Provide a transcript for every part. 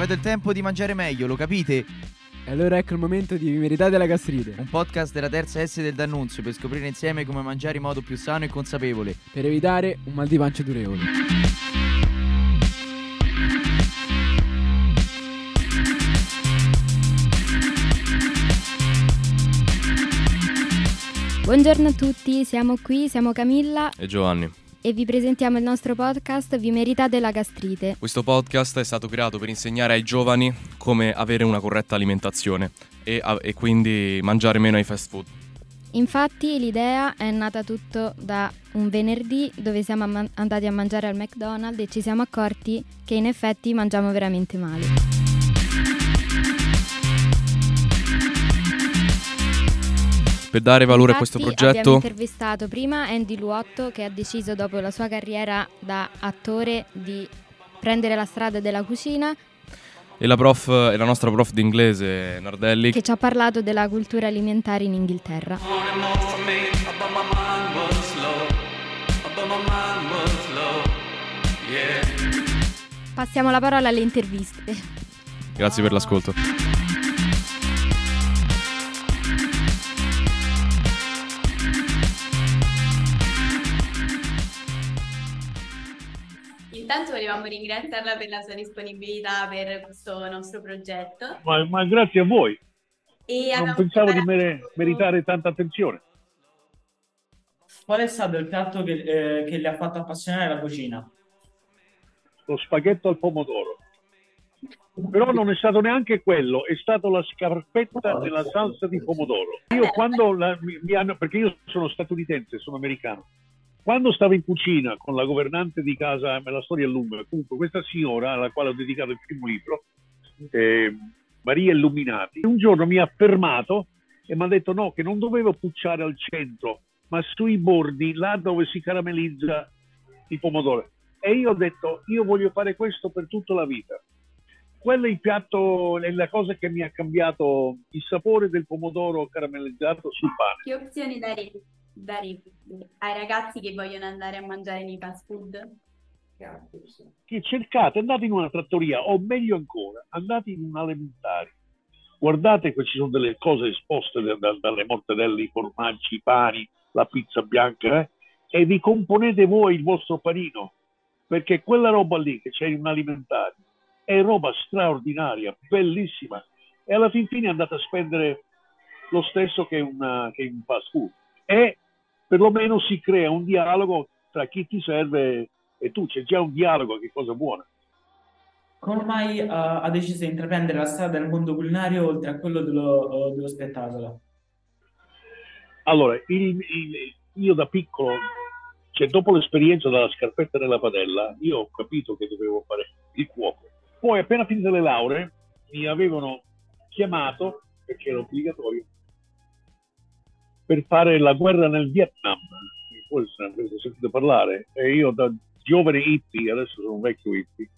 arrivato il tempo di mangiare meglio, lo capite? E allora ecco il momento di Vi meritate la gastrite. Un podcast della terza S del D'Annunzio per scoprire insieme come mangiare in modo più sano e consapevole. Per evitare un mal di pancia durevole. Buongiorno a tutti, siamo qui, siamo Camilla e Giovanni. E vi presentiamo il nostro podcast Vi meritate la gastrite. Questo podcast è stato creato per insegnare ai giovani come avere una corretta alimentazione e, e quindi mangiare meno ai fast food. Infatti l'idea è nata tutto da un venerdì dove siamo andati a mangiare al McDonald's e ci siamo accorti che in effetti mangiamo veramente male. Per dare valore a Infatti, questo Abbiamo progetto intervistato prima Andy Luotto che ha deciso dopo la sua carriera da attore di prendere la strada della cucina e la, prof, e la nostra prof di inglese Nardelli che ci ha parlato della cultura alimentare in Inghilterra. Passiamo la parola alle interviste. Grazie per l'ascolto. Intanto volevamo ringraziarla per la sua disponibilità per questo nostro progetto. Ma, ma grazie a voi. E Non pensavo di mere- meritare tanta attenzione. Qual è stato il piatto che, eh, che le ha fatto appassionare alla cucina? Lo spaghetto al pomodoro. Però non è stato neanche quello, è stato la scarpetta nella salsa di pomodoro. Io quando la- mi, mi hanno, perché io sono statunitense, sono americano. Quando stavo in cucina con la governante di casa, me la storia è lunga, comunque questa signora alla quale ho dedicato il primo libro, eh, Maria Illuminati, un giorno mi ha fermato e mi ha detto no, che non dovevo pucciare al centro, ma sui bordi, là dove si caramellizza il pomodoro. E io ho detto, io voglio fare questo per tutta la vita. Quello è il piatto, è la cosa che mi ha cambiato il sapore del pomodoro caramellizzato sul pane. Che opzioni dare, dare ai ragazzi che vogliono andare a mangiare nei fast food? Che cercate, andate in una trattoria, o meglio ancora, andate in un alimentare. Guardate che ci sono delle cose esposte da- da- dalle mortadelle, i formaggi, i pani, la pizza bianca, eh, e vi componete voi il vostro panino, perché quella roba lì che c'è in un alimentare è roba straordinaria, bellissima, e alla fin fine andate a spendere lo stesso che, una- che un fast food. E perlomeno si crea un dialogo tra chi ti serve e tu, c'è già un dialogo, che cosa buona. Come mai eh, ha deciso di intraprendere la strada del mondo culinario oltre a quello dello, dello spettacolo? Allora, il- il- io da piccolo, cioè dopo l'esperienza della scarpetta nella padella, io ho capito che dovevo fare il cuoco. Poi appena finite le lauree mi avevano chiamato, perché era obbligatorio, per fare la guerra nel Vietnam. Forse ne avete sentito parlare. E io da giovane hippie, adesso sono un vecchio hippie,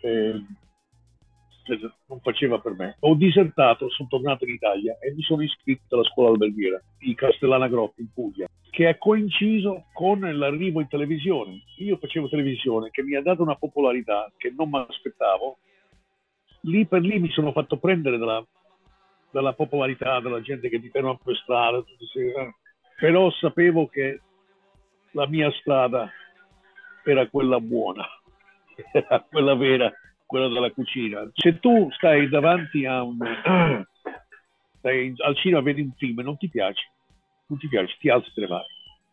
eh, non faceva per me. Ho disertato, sono tornato in Italia e mi sono iscritto alla scuola alberghiera di Castellana Grotta in Puglia, che ha coinciso con l'arrivo in televisione. Io facevo televisione che mi ha dato una popolarità che non mi aspettavo. Lì per lì mi sono fatto prendere dalla, dalla popolarità della gente che mi ferma per strada, però sapevo che la mia strada era quella buona, era quella vera, quella della cucina. Se tu stai davanti a un... stai al cinema, vedi un film e non ti piace, non ti piace, ti alzi e ne vai.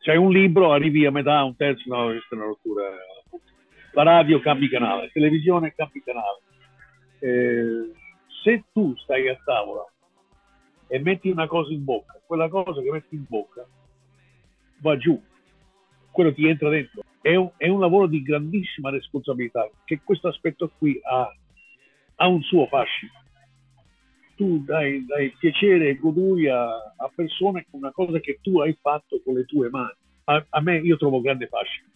C'hai un libro, arrivi a metà, un terzo, no, questa è una rottura. La radio cambi canale, televisione cambi canale. Eh, se tu stai a tavola e metti una cosa in bocca, quella cosa che metti in bocca va giù, quello ti entra dentro. È un, è un lavoro di grandissima responsabilità, che questo aspetto qui ha, ha un suo fascino. Tu dai, dai piacere e goduria a persone con una cosa che tu hai fatto con le tue mani. A, a me io trovo grande fascino.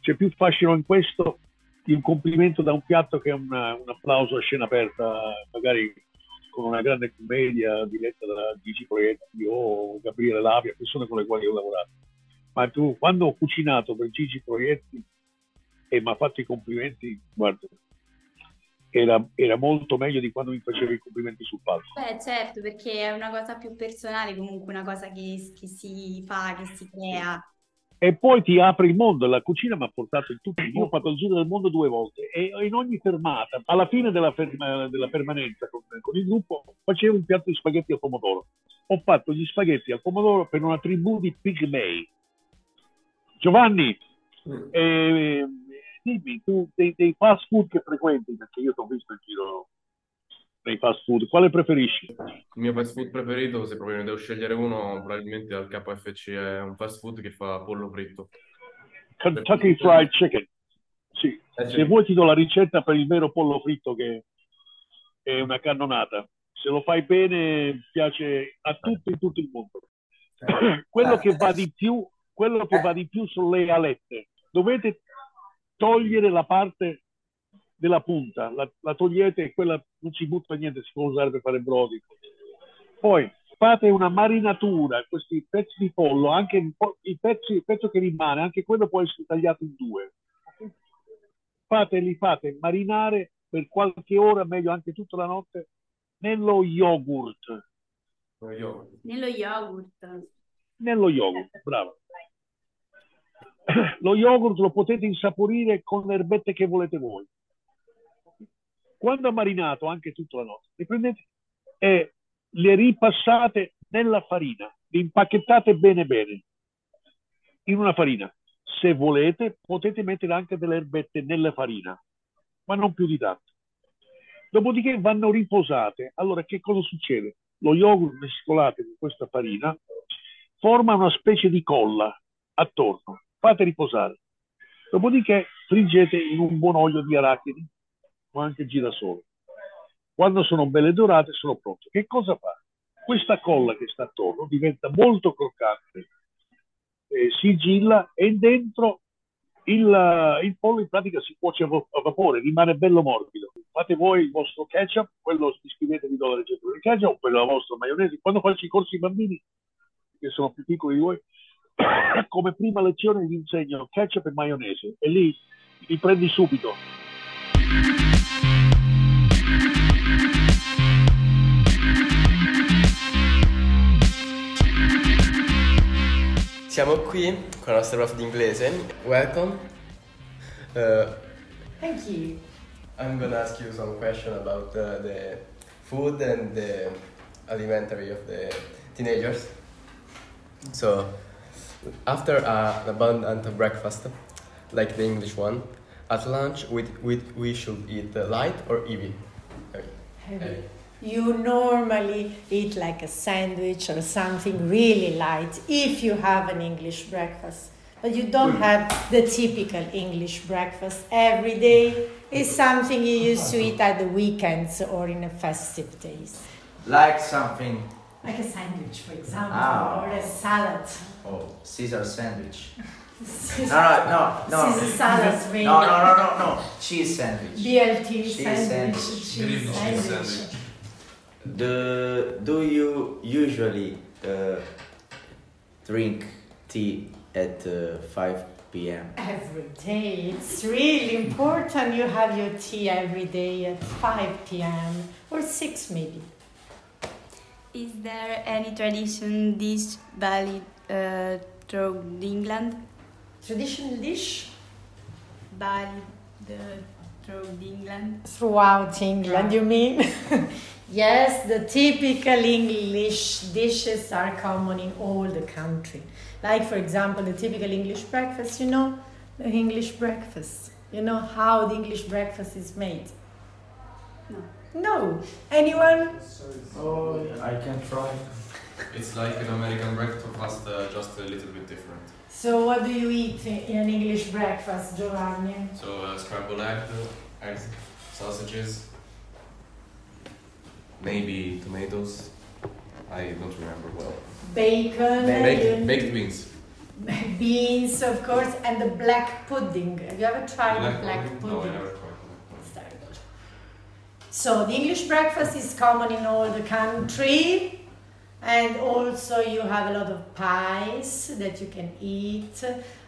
C'è più fascino in questo di un complimento da un piatto che una- un applauso a scena aperta, magari con una grande commedia diretta da Gigi Proietti o Gabriele Lavia, persone con le quali ho lavorato. Ma tu, quando ho cucinato per Gigi Proietti e mi ha fatto i complimenti, guarda, era, era molto meglio di quando mi facevi i complimenti sul palco. Beh, certo, perché è una cosa più personale, comunque una cosa che, che si fa, che si crea. E poi ti apre il mondo, la cucina mi ha portato in tutto, io ho fatto il giro del mondo due volte e in ogni fermata, alla fine della, ferma- della permanenza con, con il gruppo, facevo un piatto di spaghetti al pomodoro. Ho fatto gli spaghetti al pomodoro per una tribù di pigmei. Giovanni, eh, dimmi, tu dei, dei fast food che frequenti, perché io ti ho visto in giro fast food, quale preferisci? Il mio fast food preferito, se proprio ne devo scegliere uno, probabilmente al KFC è un fast food che fa pollo fritto. Kentucky Fried Chicken. Sì. Eh sì. Se vuoi ti do la ricetta per il vero pollo fritto che è una cannonata. Se lo fai bene piace a tutti in tutto il mondo. quello che va di più, quello che va di più sono le alette. Dovete togliere la parte della punta, la, la togliete e quella non si butta niente, si può usare per fare brodi. Poi fate una marinatura, questi pezzi di pollo, anche po', il, pezzo, il pezzo che rimane, anche quello può essere tagliato in due. Fate, li fate marinare per qualche ora, meglio anche tutta la notte, nello yogurt. Io Nello yogurt. Nello yogurt, bravo. Lo yogurt lo potete insaporire con le erbette che volete voi. Quando ha marinato anche tutta la notte, le prendete e le ripassate nella farina, le impacchettate bene bene in una farina. Se volete, potete mettere anche delle erbette nella farina, ma non più di tanto. Dopodiché vanno riposate. Allora, che cosa succede? Lo yogurt mescolato con questa farina forma una specie di colla attorno. Fate riposare. Dopodiché friggete in un buon olio di arachidi o anche girasole. Quando sono belle dorate sono pronte. Che cosa fa? Questa colla che sta attorno diventa molto croccante, eh, sigilla e dentro il, il pollo in pratica si cuoce a, vapore, rimane bello morbido. Fate voi il vostro ketchup, quello iscrivetevi do la ricetta del ketchup, quello la vostra maionese. Quando faccio i corsi ai bambini, che sono più piccoli di voi, come prima lezione vi insegno ketchup e maionese e lì li prendi subito. Siamo qui con la nostra prof di inglese. Welcome. Uh, Thank you. I'm gonna ask you some question about uh, the food and the alimentary of the teenagers. So, after an abundant breakfast, like the English one, at lunch we, we, we should eat light or heavy? Heavy. Heavy. You normally eat like a sandwich or something really light if you have an English breakfast. But you don't have the typical English breakfast every day. It's something you used to eat at the weekends or in a festive days. Like something. Like a sandwich, for example, Ah. or a salad. Oh, Caesar sandwich. Caesar- No, no, no, no. Caesar salads, No, no, no, no, no. Cheese sandwich. BLT Cheese sandwich, sandwich. cheese sandwich. Do, do you usually uh, drink tea at uh, 5 p.m.? Every day. It's really important you have your tea every day at 5 p.m. or 6 maybe. Is there any tradition dish valid uh, throughout England? Traditional dish? Valid uh, throughout England? Throughout England, you mean? yes, the typical English dishes are common in all the country. Like, for example, the typical English breakfast, you know, the English breakfast. You know how the English breakfast is made? No. No. Anyone? Oh, I can try. It's like an American breakfast, uh, just a little bit different. So, what do you eat in an English breakfast, Giovanni? So uh, scrambled egg, eggs, sausages, maybe tomatoes. I don't remember well. Bacon, you- baked beans. beans, of course, and the black pudding. Have you ever tried the black pudding? pudding? No, I never tried. It's very good. So the English breakfast is common in all the country. And also, you have a lot of pies that you can eat,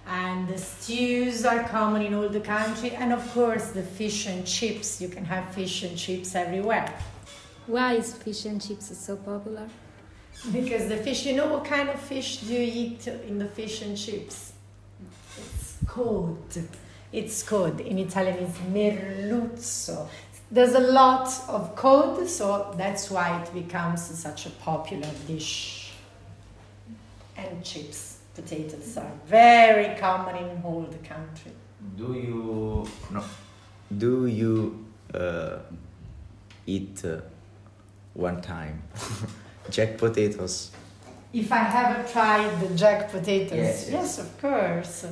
and the stews are common in all the country, and of course, the fish and chips. You can have fish and chips everywhere. Why is fish and chips so popular? Because the fish, you know what kind of fish do you eat in the fish and chips? It's cod. It's cod. In Italian, it's merluzzo. There's a lot of cod, so that's why it becomes such a popular dish. And chips, potatoes are very common in all the country. Do you no? Do you uh, eat uh, one time jack potatoes? If I haven't tried the jack potatoes, Yes, yes, yes. of course.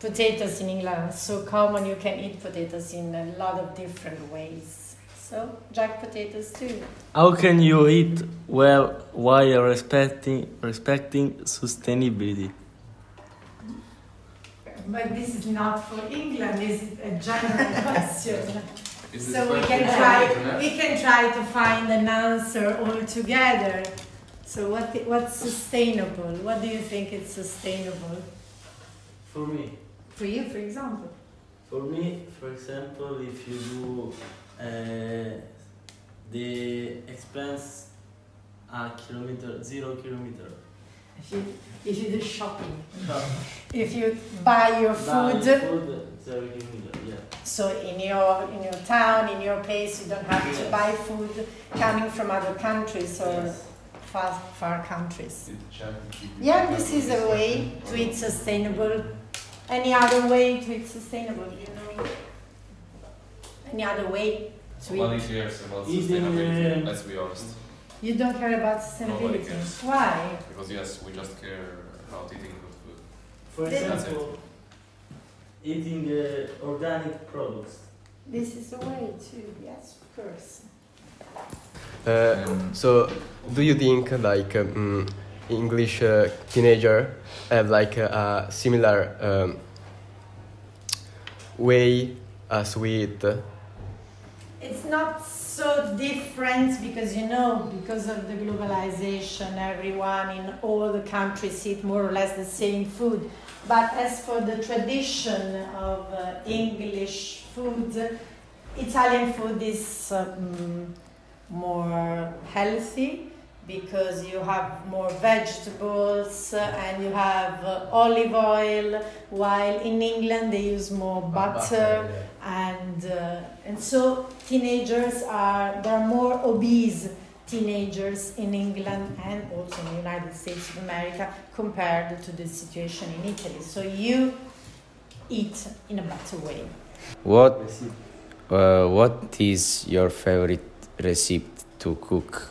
Potatoes in England are so common, you can eat potatoes in a lot of different ways. So, jack potatoes too. How can you eat well while respecting respecting sustainability? But this is not for England, this is a general question. Is so we can try internet? we can try to find an answer all together. So what what's sustainable? What do you think is sustainable? For me, For you, for example. for me, for example, if you do uh, the expense a kilometer, zero kilometer. If you if you do shopping. No. If you buy your Buy food, food, yeah. so in your in your town, in your place, you don't have to buy food coming from other countries or Yes. far far countries. Did the champ keep it Yeah, this is a way to eat sustainable. Any other way to eat sustainable, you know? Any other way to Nobody eat? cares about Eating, sustainability, uh, let's be honest. You don't care about sustainability. cares. Why? Because yes, we just care about eating good food. For Then- That's it. example, eating uh, organic products. This is a way too. Yes, of course. Uh, so, do you think like um, English uh, teenager have like a, a similar um, way as we eat? It's not so different because you know, because of the globalization, everyone in all the countries eat more or less the same food. But as for the tradition of uh, English food, Italian food is um, more healthy because you have more vegetables and you have uh, olive oil, while in England they use more butter and uh, and so teenagers are there are more obese teenagers in England and also in the United States of America compared to the situation in Italy. So you eat in a better way. What uh, What is your favorite recipe to cook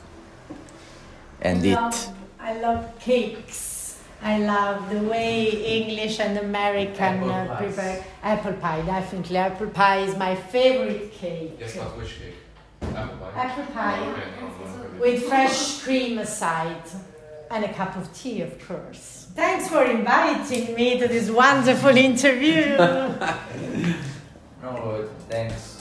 and I eat? love, I love cakes. I love the way English and American Apple uh, prepare apple pie. Definitely, apple pie is my favorite cake. Yes, not which cake? Apple pie. Apple pie Oh, okay. With fresh cream aside and a cup of tea, of course. Thanks for inviting me to this wonderful interview. No, thanks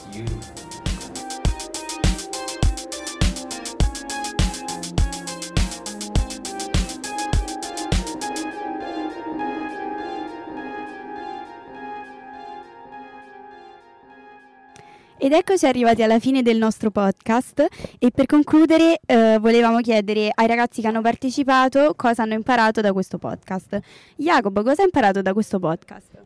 Ed eccoci arrivati alla fine del nostro podcast e per concludere eh, volevamo chiedere ai ragazzi che hanno partecipato cosa hanno imparato da questo podcast. Jacopo, cosa hai imparato da questo podcast?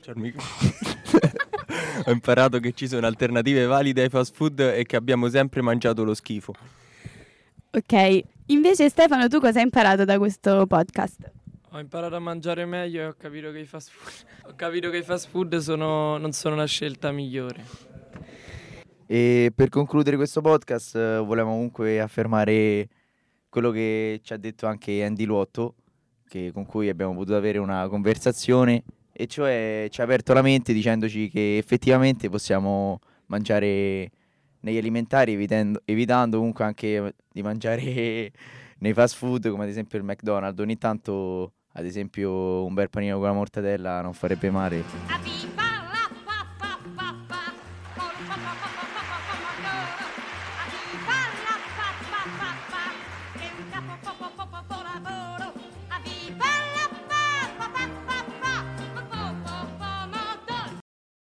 C'è il micro. Ho imparato che ci sono alternative valide ai fast food e che abbiamo sempre mangiato lo schifo. Ok, invece Stefano tu cosa hai imparato da questo podcast? Ho imparato a mangiare meglio e ho capito che i fast food, ho capito che i fast food sono- non sono la scelta migliore. E per concludere questo podcast eh, volevamo comunque affermare quello che ci ha detto anche Andy Luotto, che- con cui abbiamo potuto avere una conversazione, e cioè ci ha aperto la mente dicendoci che effettivamente possiamo mangiare negli alimentari, evitendo, evitando comunque anche di mangiare nei fast food, come ad esempio il McDonald's. Ogni tanto, ad esempio, un bel panino con la mortadella non farebbe male.